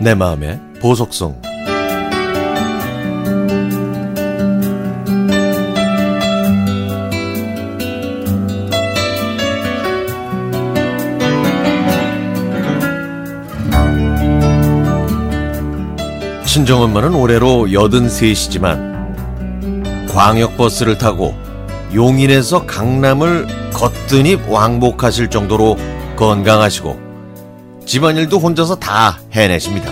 내 마음의 보석성. 친정엄마는 올해로 83이지만 광역버스를 타고 용인에서 강남을 거뜬히 왕복하실 정도로 건강하시고 집안일도 혼자서 다 해내십니다.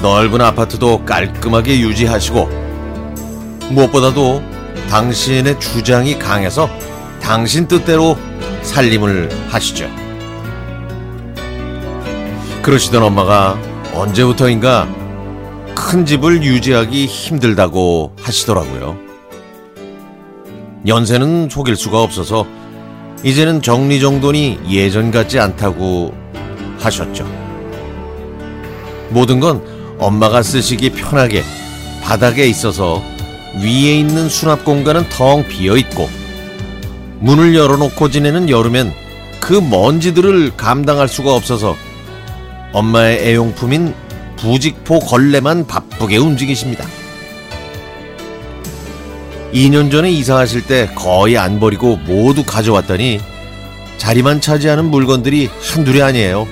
넓은 아파트도 깔끔하게 유지하시고 무엇보다도 당신의 주장이 강해서 당신 뜻대로 살림을 하시죠. 그러시던 엄마가 언제부터인가 큰 집을 유지하기 힘들다고 하시더라고요. 연세는 속일 수가 없어서 이제는 정리정돈이 예전 같지 않다고 하셨죠. 모든 건 엄마가 쓰시기 편하게 바닥에 있어서 위에 있는 수납 공간은 텅 비어 있고 문을 열어놓고 지내는 여름엔 그 먼지들을 감당할 수가 없어서 엄마의 애용품인 부직포 걸레만 바쁘게 움직이십니다. 2년 전에 이사하실 때 거의 안 버리고 모두 가져왔더니 자리만 차지하는 물건들이 한둘이 아니에요.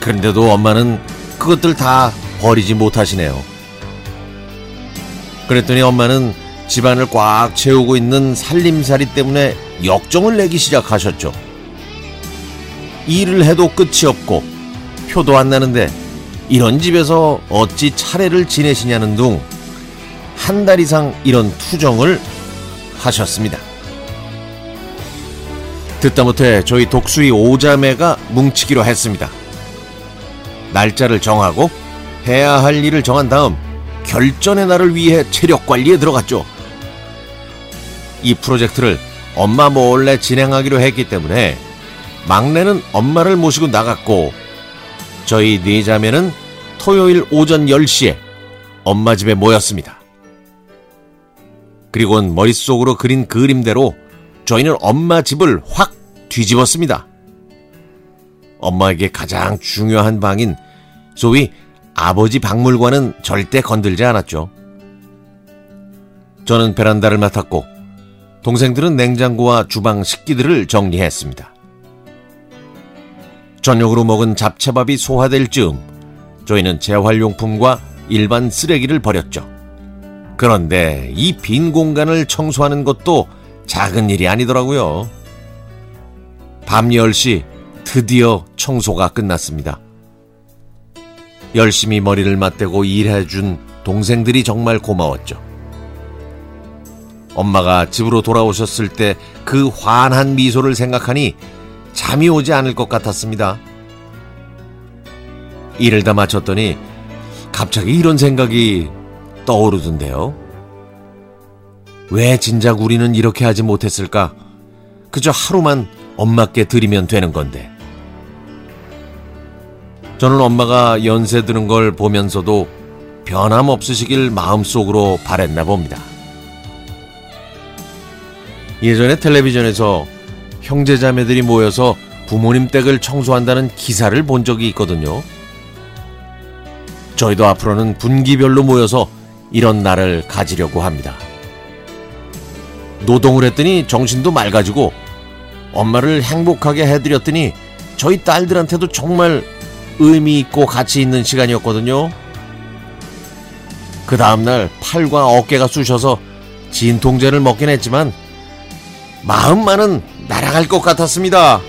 그런데도 엄마는 그것들 다 버리지 못하시네요. 그랬더니 엄마는 집안을 꽉 채우고 있는 살림살이 때문에 역정을 내기 시작하셨죠. 일을 해도 끝이 없고 표도 안 나는데 이런 집에서 어찌 차례를 지내시냐는 둥 한 달 이상 이런 투정을 하셨습니다. 듣다 못해 저희 독수리 오자매가 뭉치기로 했습니다. 날짜를 정하고 해야 할 일을 정한 다음 결전의 날을 위해 체력 관리에 들어갔죠. 이 프로젝트를 엄마 몰래 진행하기로 했기 때문에 막내는 엄마를 모시고 나갔고 저희 네 자매는 토요일 오전 10시에 엄마 집에 모였습니다. 그리고는 머릿속으로 그린 그림대로 저희는 엄마 집을 확 뒤집었습니다. 엄마에게 가장 중요한 방인 소위 아버지 박물관은 절대 건들지 않았죠. 저는 베란다를 맡았고 동생들은 냉장고와 주방 식기들을 정리했습니다. 저녁으로 먹은 잡채밥이 소화될 즈음 저희는 재활용품과 일반 쓰레기를 버렸죠. 그런데 이 빈 공간을 청소하는 것도 작은 일이 아니더라고요. 밤 10시 드디어 청소가 끝났습니다. 열심히 머리를 맞대고 일해준 동생들이 정말 고마웠죠. 엄마가 집으로 돌아오셨을 때 그 환한 미소를 생각하니 잠이 오지 않을 것 같았습니다. 일을 다 마쳤더니 갑자기 이런 생각이 떠오르던데요. 왜 진작 우리는 이렇게 하지 못했을까? 그저 하루만 엄마께 드리면 되는 건데. 저는 엄마가 연세 드는 걸 보면서도 변함없으시길 마음속으로 바랬나 봅니다. 예전에 텔레비전에서 형제자매들이 모여서 부모님 댁을 청소한다는 기사를 본 적이 있거든요. 저희도 앞으로는 분기별로 모여서 이런 날을 가지려고 합니다. 노동을 했더니 정신도 맑아지고 엄마를 행복하게 해드렸더니 저희 딸들한테도 정말 의미 있고 가치 있는 시간이었거든요. 그 다음날 팔과 어깨가 쑤셔서 진통제를 먹긴 했지만 마음만은 날아갈 것 같았습니다.